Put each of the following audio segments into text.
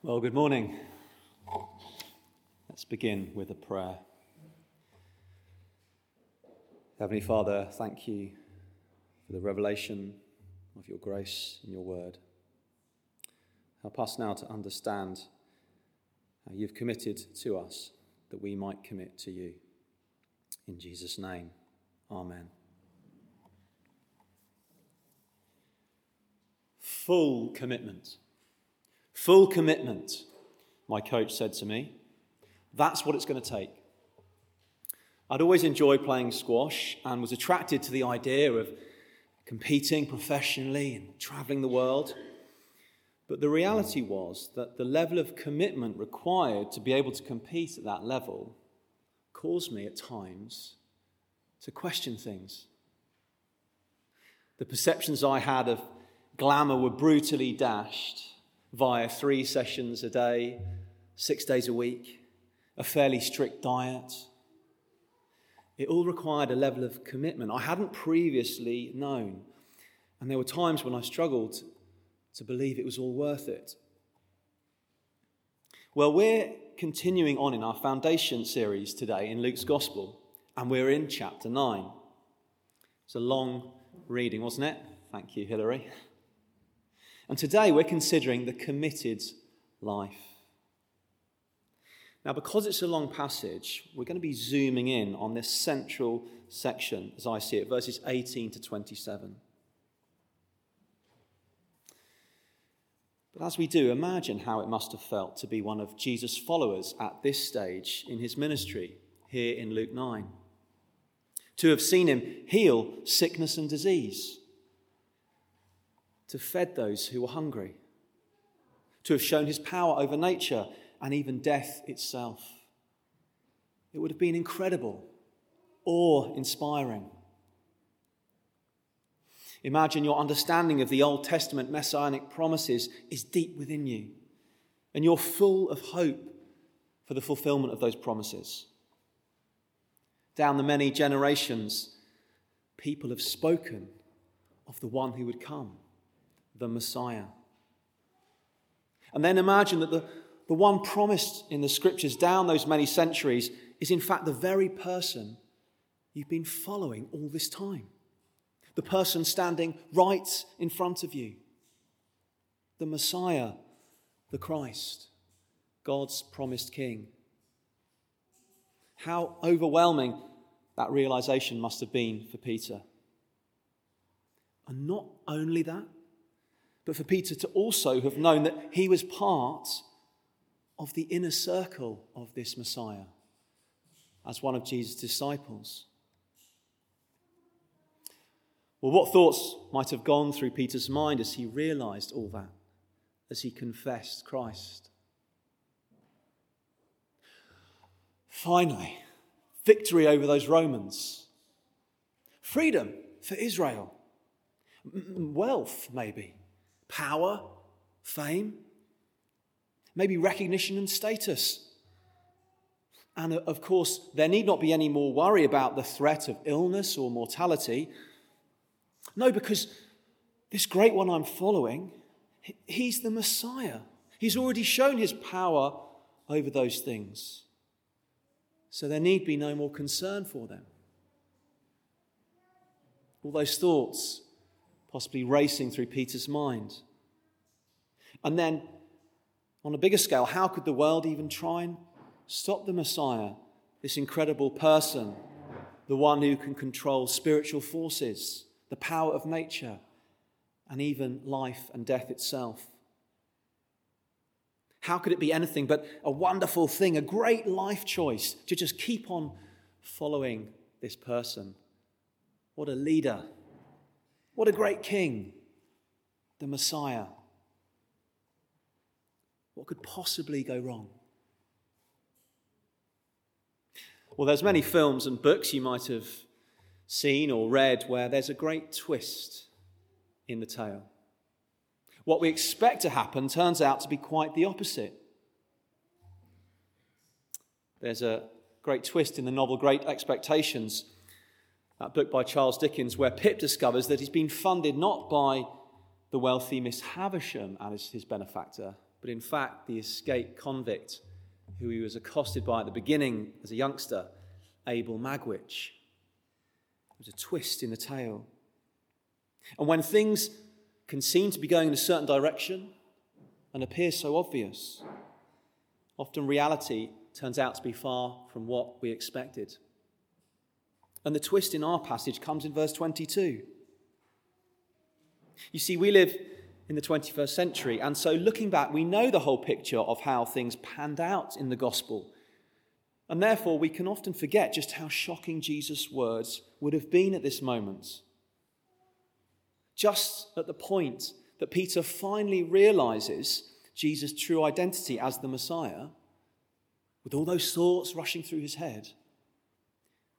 Well, good morning. Let's begin with a prayer. Heavenly Father, thank you for the revelation of your grace and your word. Help us now to understand how you've committed to us that we might commit to you. In Jesus' name, Amen. Full commitment. Full commitment, my coach said to me. That's what it's going to take. I'd always enjoyed playing squash and was attracted to the idea of competing professionally and traveling the world. But the reality was that the level of commitment required to be able to compete at that level caused me at times to question things. The perceptions I had of glamour were brutally dashed via three sessions a day, six days a week, a fairly strict diet. It all required a level of commitment I hadn't previously known. And there were times when I struggled to believe it was all worth it. Well, we're continuing on in our foundation series today in Luke's Gospel, and we're in chapter 9. It's a long reading, wasn't it? Thank you, Hilary. And today we're considering the committed life. Now, because it's a long passage, we're going to be zooming in on this central section as I see it, verses 18 to 27. But as we do, imagine how it must have felt to be one of Jesus' followers at this stage in his ministry here in Luke 9. To have seen him heal sickness and disease, to fed those who were hungry, to have shown his power over nature and even death itself. It would have been incredible, awe inspiring. Imagine your understanding of the Old Testament messianic promises is deep within you, and you're full of hope for the fulfillment of those promises. Down the many generations, people have spoken of the one who would come the Messiah. And then imagine that the, the one promised in the scriptures down those many centuries is, in fact, the very person you've been following all this time. The person standing right in front of you. The Messiah, the Christ, God's promised King. How overwhelming that realization must have been for Peter. And not only that, but for Peter to also have known that he was part of the inner circle of this Messiah as one of Jesus' disciples. Well, what thoughts might have gone through Peter's mind as he realized all that, as he confessed Christ? Finally, victory over those Romans, freedom for Israel, wealth, maybe power, fame, maybe recognition and status. And uh, of course, there need not be any more worry about the threat of illness or mortality. No, because this great one I'm following, he's the Messiah. He's already shown his power over those things. So there need be no more concern for them. All those thoughts possibly racing through Peter's mind. And then, on a bigger scale, how could the world even try and stop the Messiah, this incredible person, the one who can control spiritual forces, the power of nature, and even life and death itself? How could it be anything but a wonderful thing, a great life choice to just keep on following this person? What a leader! What a great king, the Messiah. What could possibly go wrong? Well, there's many films and books you might have seen or read where there's a great twist in the tale. What we expect to happen turns out to be quite the opposite. There's a great twist in the novel Great Expectations that book by Charles Dickens, where Pip discovers that he's been funded not by the wealthy Miss Havisham as his benefactor, but in fact the escaped convict who he was accosted by at the beginning as a youngster, Abel Magwitch. There was a twist in the tale. And when things can seem to be going in a certain direction and appear so obvious, often reality turns out to be far from what we expected. And the twist in our passage comes in verse 22. You see, we live in the 21st century, and so looking back, we know the whole picture of how things panned out in the gospel. And therefore, we can often forget just how shocking Jesus' words would have been at this moment. Just at the point that Peter finally realizes Jesus' true identity as the Messiah, with all those thoughts rushing through his head,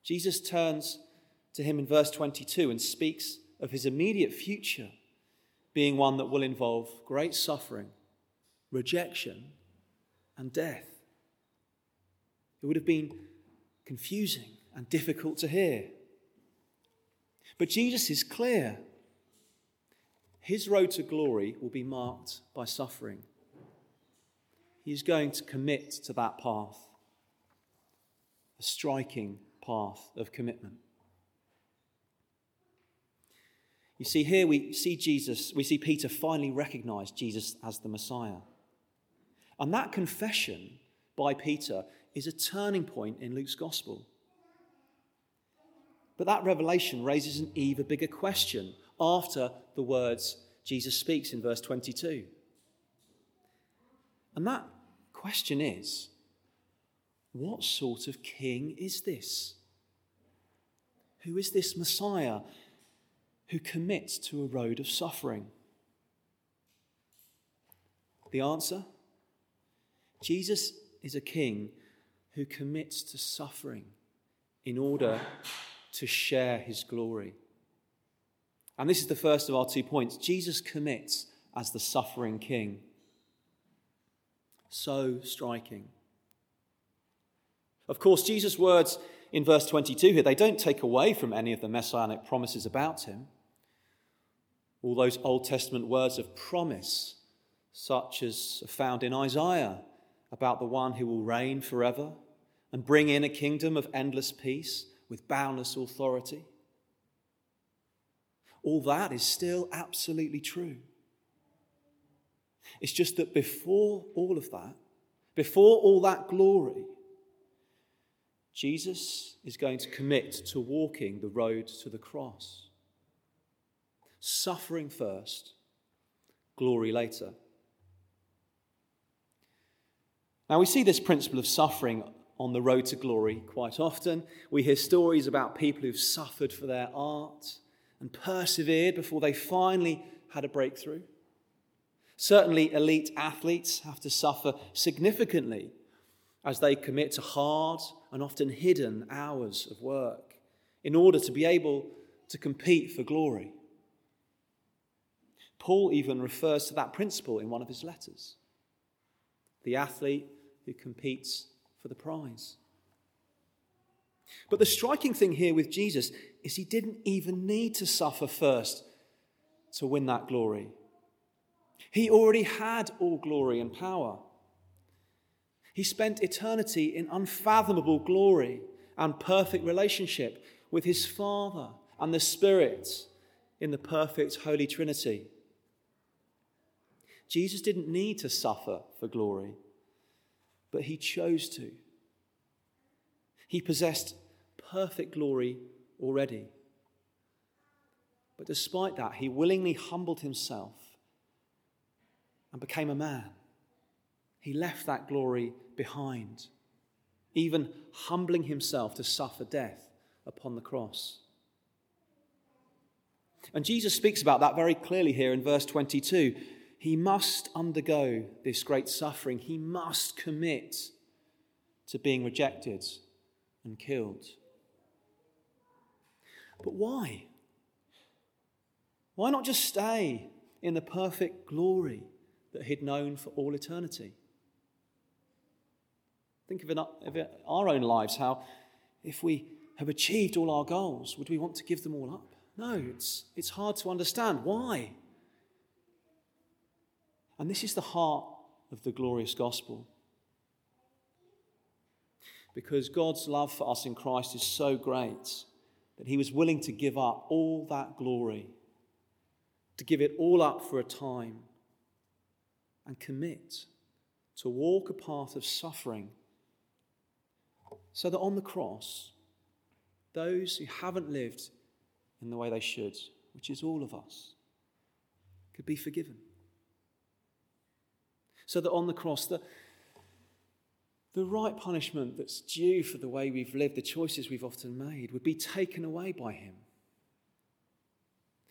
Jesus turns to him in verse 22 and speaks of his immediate future being one that will involve great suffering, rejection, and death. It would have been confusing and difficult to hear. But Jesus is clear. His road to glory will be marked by suffering. He is going to commit to that path, a striking path of commitment. You see, here we see Jesus, we see Peter finally recognize Jesus as the Messiah. And that confession by Peter is a turning point in Luke's gospel. But that revelation raises an even bigger question after the words Jesus speaks in verse 22. And that question is what sort of king is this? Who is this Messiah who commits to a road of suffering? The answer Jesus is a king who commits to suffering in order to share his glory. And this is the first of our two points. Jesus commits as the suffering king. So striking. Of course, Jesus' words in verse 22 here, they don't take away from any of the messianic promises about him all those Old Testament words of promise, such as are found in Isaiah about the one who will reign forever and bring in a kingdom of endless peace with boundless authority. All that is still absolutely true. It's just that before all of that, before all that glory, Jesus is going to commit to walking the road to the cross. Suffering first, glory later. Now, we see this principle of suffering on the road to glory quite often. We hear stories about people who've suffered for their art and persevered before they finally had a breakthrough. Certainly, elite athletes have to suffer significantly as they commit to hard and often hidden hours of work in order to be able to compete for glory. Paul even refers to that principle in one of his letters the athlete who competes for the prize. But the striking thing here with Jesus is he didn't even need to suffer first to win that glory. He already had all glory and power. He spent eternity in unfathomable glory and perfect relationship with his Father and the Spirit in the perfect Holy Trinity. Jesus didn't need to suffer for glory, but he chose to. He possessed perfect glory already. But despite that, he willingly humbled himself and became a man. He left that glory behind, even humbling himself to suffer death upon the cross. And Jesus speaks about that very clearly here in verse 22 he must undergo this great suffering. He must commit to being rejected and killed. But why? Why not just stay in the perfect glory that he'd known for all eternity? Think of, it, our own lives, how if we have achieved all our goals, would we want to give them all up? No, it's, it's hard to understand. Why? And this is the heart of the glorious gospel. Because God's love for us in Christ is so great that he was willing to give up all that glory, to give it all up for a time, and commit to walk a path of suffering so that on the cross, those who haven't lived in the way they should, which is all of us, could be forgiven. So that on the cross, the, the right punishment that's due for the way we've lived, the choices we've often made, would be taken away by Him.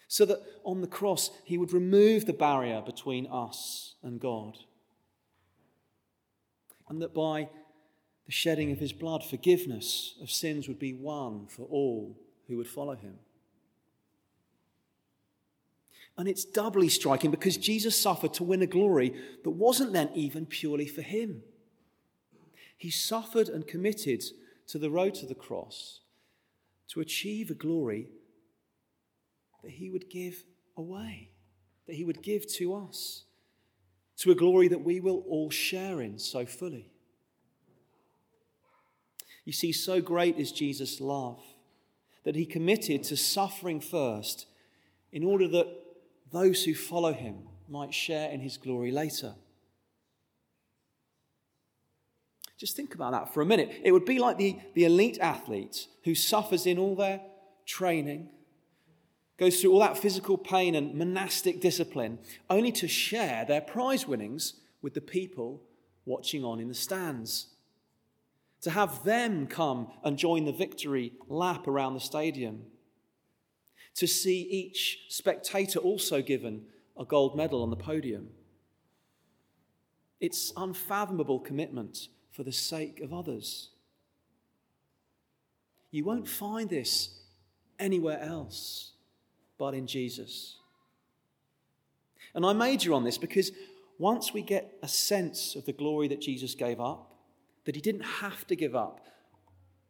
So that on the cross, He would remove the barrier between us and God. And that by the shedding of His blood, forgiveness of sins would be won for all who would follow Him. And it's doubly striking because Jesus suffered to win a glory that wasn't then even purely for him. He suffered and committed to the road to the cross to achieve a glory that he would give away, that he would give to us, to a glory that we will all share in so fully. You see, so great is Jesus' love that he committed to suffering first in order that those who follow him might share in his glory later. Just think about that for a minute. It would be like the, the elite athlete who suffers in all their training, goes through all that physical pain and monastic discipline, only to share their prize winnings with the people watching on in the stands. To have them come and join the victory lap around the stadium to see each spectator also given a gold medal on the podium. It's unfathomable commitment for the sake of others. You won't find this anywhere else but in Jesus. And I major on this because once we get a sense of the glory that Jesus gave up, that he didn't have to give up,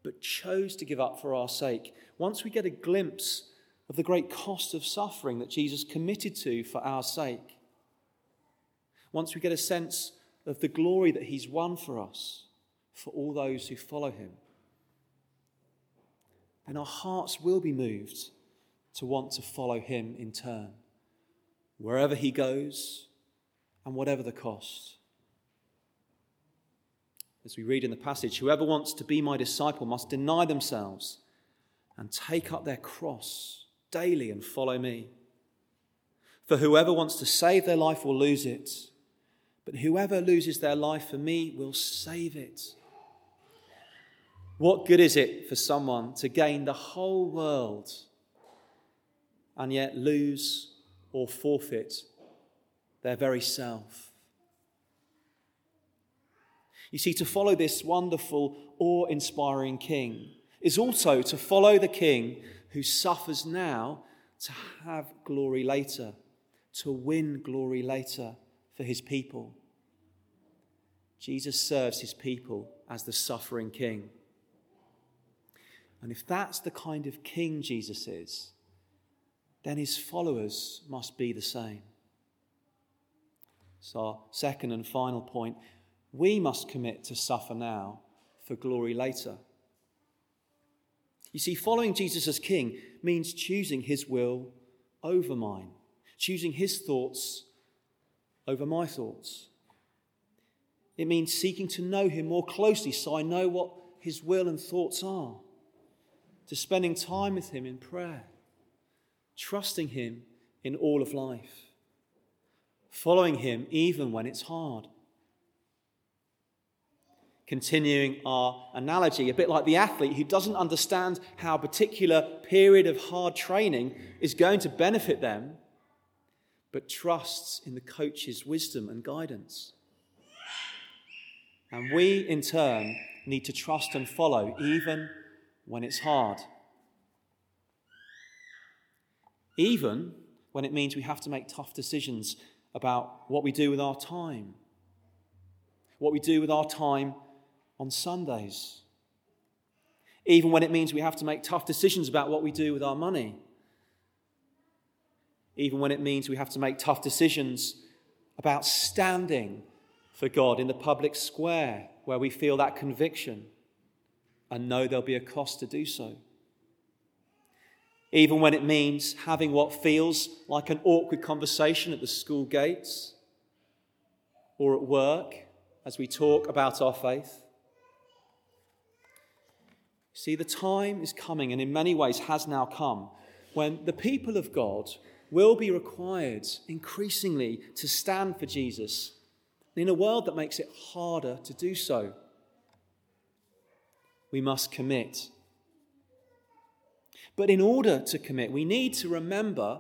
but chose to give up for our sake, once we get a glimpse of the great cost of suffering that Jesus committed to for our sake. Once we get a sense of the glory that He's won for us, for all those who follow Him, then our hearts will be moved to want to follow Him in turn, wherever He goes and whatever the cost. As we read in the passage, whoever wants to be my disciple must deny themselves and take up their cross daily and follow me. For whoever wants to save their life will lose it, but whoever loses their life for me will save it. What good is it for someone to gain the whole world and yet lose or forfeit their very self? You see, to follow this wonderful, awe inspiring king is also to follow the king who suffers now to have glory later, to win glory later for his people. Jesus serves his people as the suffering king. And if that's the kind of king Jesus is, then his followers must be the same. So, our second and final point we must commit to suffer now for glory later. You see, following Jesus as king means choosing his will over mine, choosing his thoughts over my thoughts. It means seeking to know him more closely so I know what his will and thoughts are, to spending time with him in prayer, trusting him in all of life, following him even when it's hard continuing our analogy, a bit like the athlete who doesn't understand how a particular period of hard training is going to benefit them, but trusts in the coach's wisdom and guidance. And we, in turn, need to trust and follow even when it's hard. Even when it means we have to make tough decisions about what we do with our time, what we do with our time on Sundays. Even when it means we have to make tough decisions about what we do with our money. Even when it means we have to make tough decisions about standing for God in the public square where we feel that conviction and know there'll be a cost to do so. Even when it means having what feels like an awkward conversation at the school gates or at work as we talk about our faith. See, the time is coming, and in many ways has now come, when the people of God will be required increasingly to stand for Jesus in a world that makes it harder to do so. We must commit. But in order to commit, we need to remember,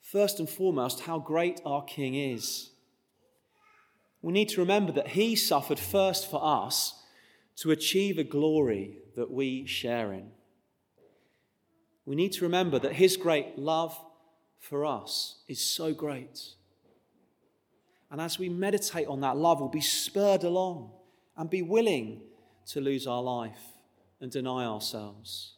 first and foremost, how great our King is. We need to remember that He suffered first for us to achieve a glory that we share in. We need to remember that His great love for us is so great. And as we meditate on that love, we'll be spurred along and be willing to lose our life and deny ourselves.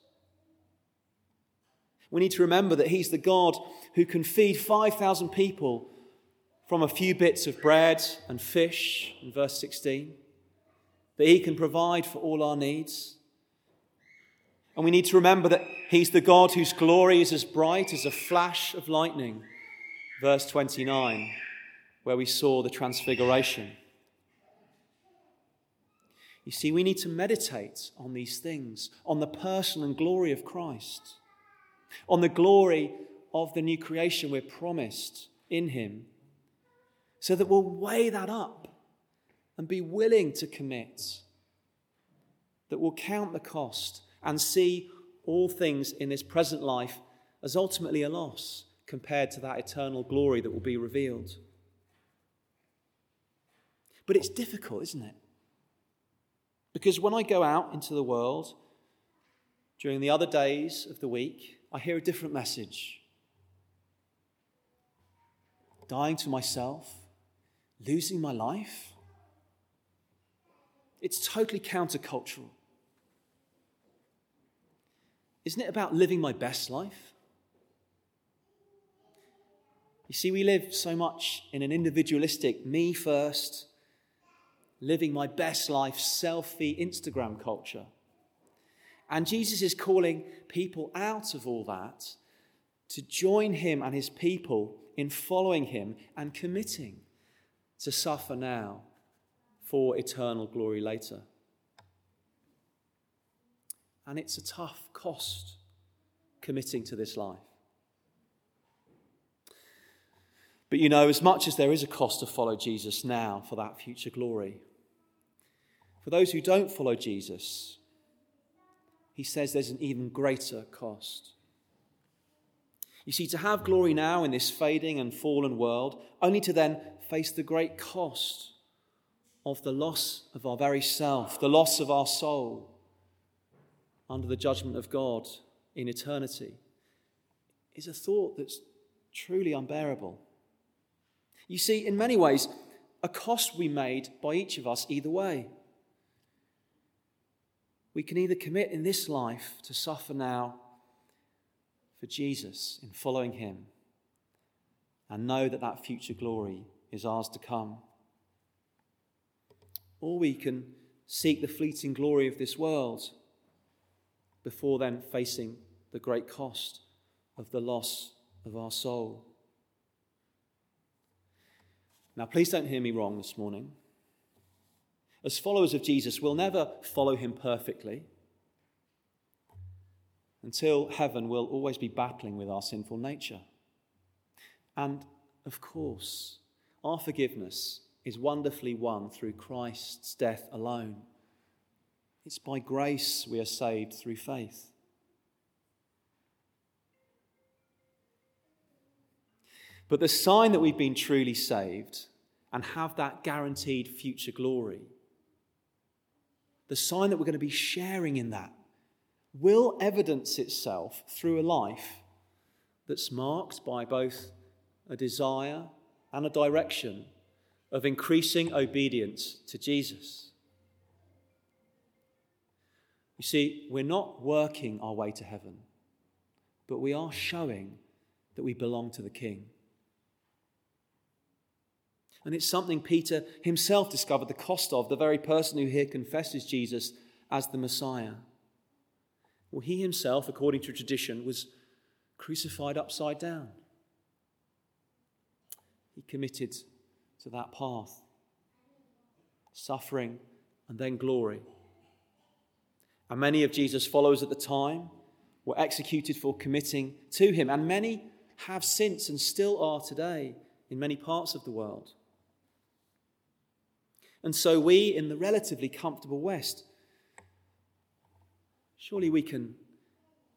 We need to remember that He's the God who can feed 5,000 people from a few bits of bread and fish, in verse 16 that He can provide for all our needs. And we need to remember that He's the God whose glory is as bright as a flash of lightning. Verse 29, where we saw the transfiguration. You see, we need to meditate on these things, on the person and glory of Christ, on the glory of the new creation we're promised in Him, so that we'll weigh that up and be willing to commit, that will count the cost and see all things in this present life as ultimately a loss compared to that eternal glory that will be revealed. But it's difficult, isn't it? Because when I go out into the world during the other days of the week, I hear a different message. Dying to myself, losing my life. It's totally countercultural. Isn't it about living my best life? You see, we live so much in an individualistic, me first, living my best life, selfie Instagram culture. And Jesus is calling people out of all that to join him and his people in following him and committing to suffer now for eternal glory later. And it's a tough cost committing to this life. But you know, as much as there is a cost to follow Jesus now for that future glory, for those who don't follow Jesus, he says there's an even greater cost. You see, to have glory now in this fading and fallen world, only to then face the great cost of the loss of our very self, the loss of our soul under the judgment of God in eternity, is a thought that's truly unbearable. You see, in many ways, a cost we made by each of us either way. We can either commit in this life to suffer now for Jesus in following him and know that that future glory is ours to come or we can seek the fleeting glory of this world before then facing the great cost of the loss of our soul. Now, please don't hear me wrong this morning. As followers of Jesus, we'll never follow him perfectly. Until heaven, we'll always be battling with our sinful nature. And of course, our forgiveness is wonderfully won through Christ's death alone. It's by grace we are saved through faith. But the sign that we've been truly saved and have that guaranteed future glory, the sign that we're going to be sharing in that, will evidence itself through a life that's marked by both a desire and a direction of increasing obedience to Jesus. You see, we're not working our way to heaven, but we are showing that we belong to the King. And it's something Peter himself discovered the cost of, the very person who here confesses Jesus as the Messiah. Well, he himself, according to tradition, was crucified upside down. He committed to that path suffering and then glory. And many of Jesus' followers at the time were executed for committing to him, and many have since and still are today in many parts of the world. And so, we in the relatively comfortable West, surely we can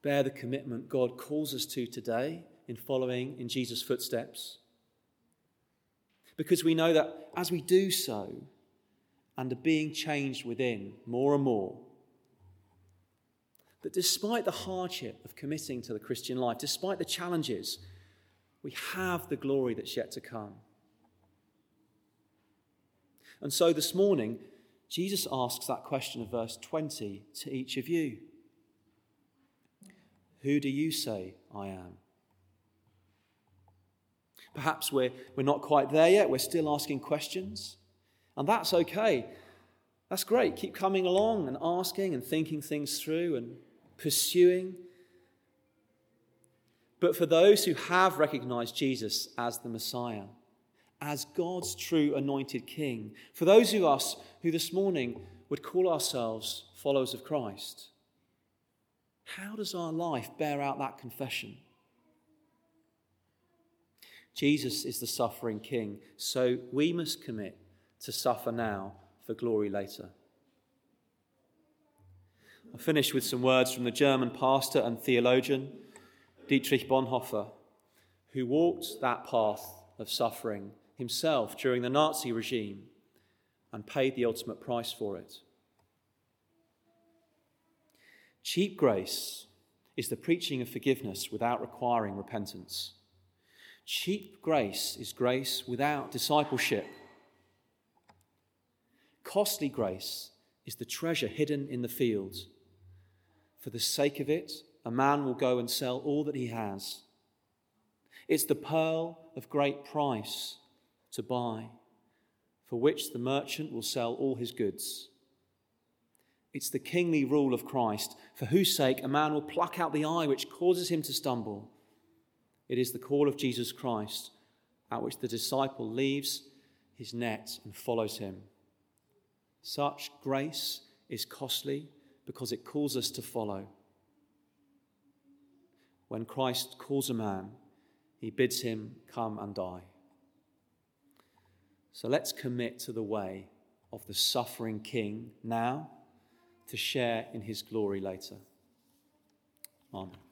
bear the commitment God calls us to today in following in Jesus' footsteps. Because we know that as we do so and are being changed within more and more, that despite the hardship of committing to the Christian life, despite the challenges, we have the glory that's yet to come. And so this morning, Jesus asks that question of verse 20 to each of you Who do you say I am? Perhaps we're, we're not quite there yet. We're still asking questions. And that's okay. That's great. Keep coming along and asking and thinking things through and pursuing. But for those who have recognized Jesus as the Messiah, as God's true anointed King, for those of us who this morning would call ourselves followers of Christ, how does our life bear out that confession? Jesus is the suffering King, so we must commit to suffer now for glory later. I'll finish with some words from the German pastor and theologian Dietrich Bonhoeffer, who walked that path of suffering himself during the Nazi regime and paid the ultimate price for it. Cheap grace is the preaching of forgiveness without requiring repentance. Cheap grace is grace without discipleship. Costly grace is the treasure hidden in the fields for the sake of it, a man will go and sell all that he has. It's the pearl of great price to buy, for which the merchant will sell all his goods. It's the kingly rule of Christ, for whose sake a man will pluck out the eye which causes him to stumble. It is the call of Jesus Christ, at which the disciple leaves his net and follows him. Such grace is costly because it calls us to follow. When Christ calls a man, he bids him come and die. So let's commit to the way of the suffering King now to share in his glory later. Amen.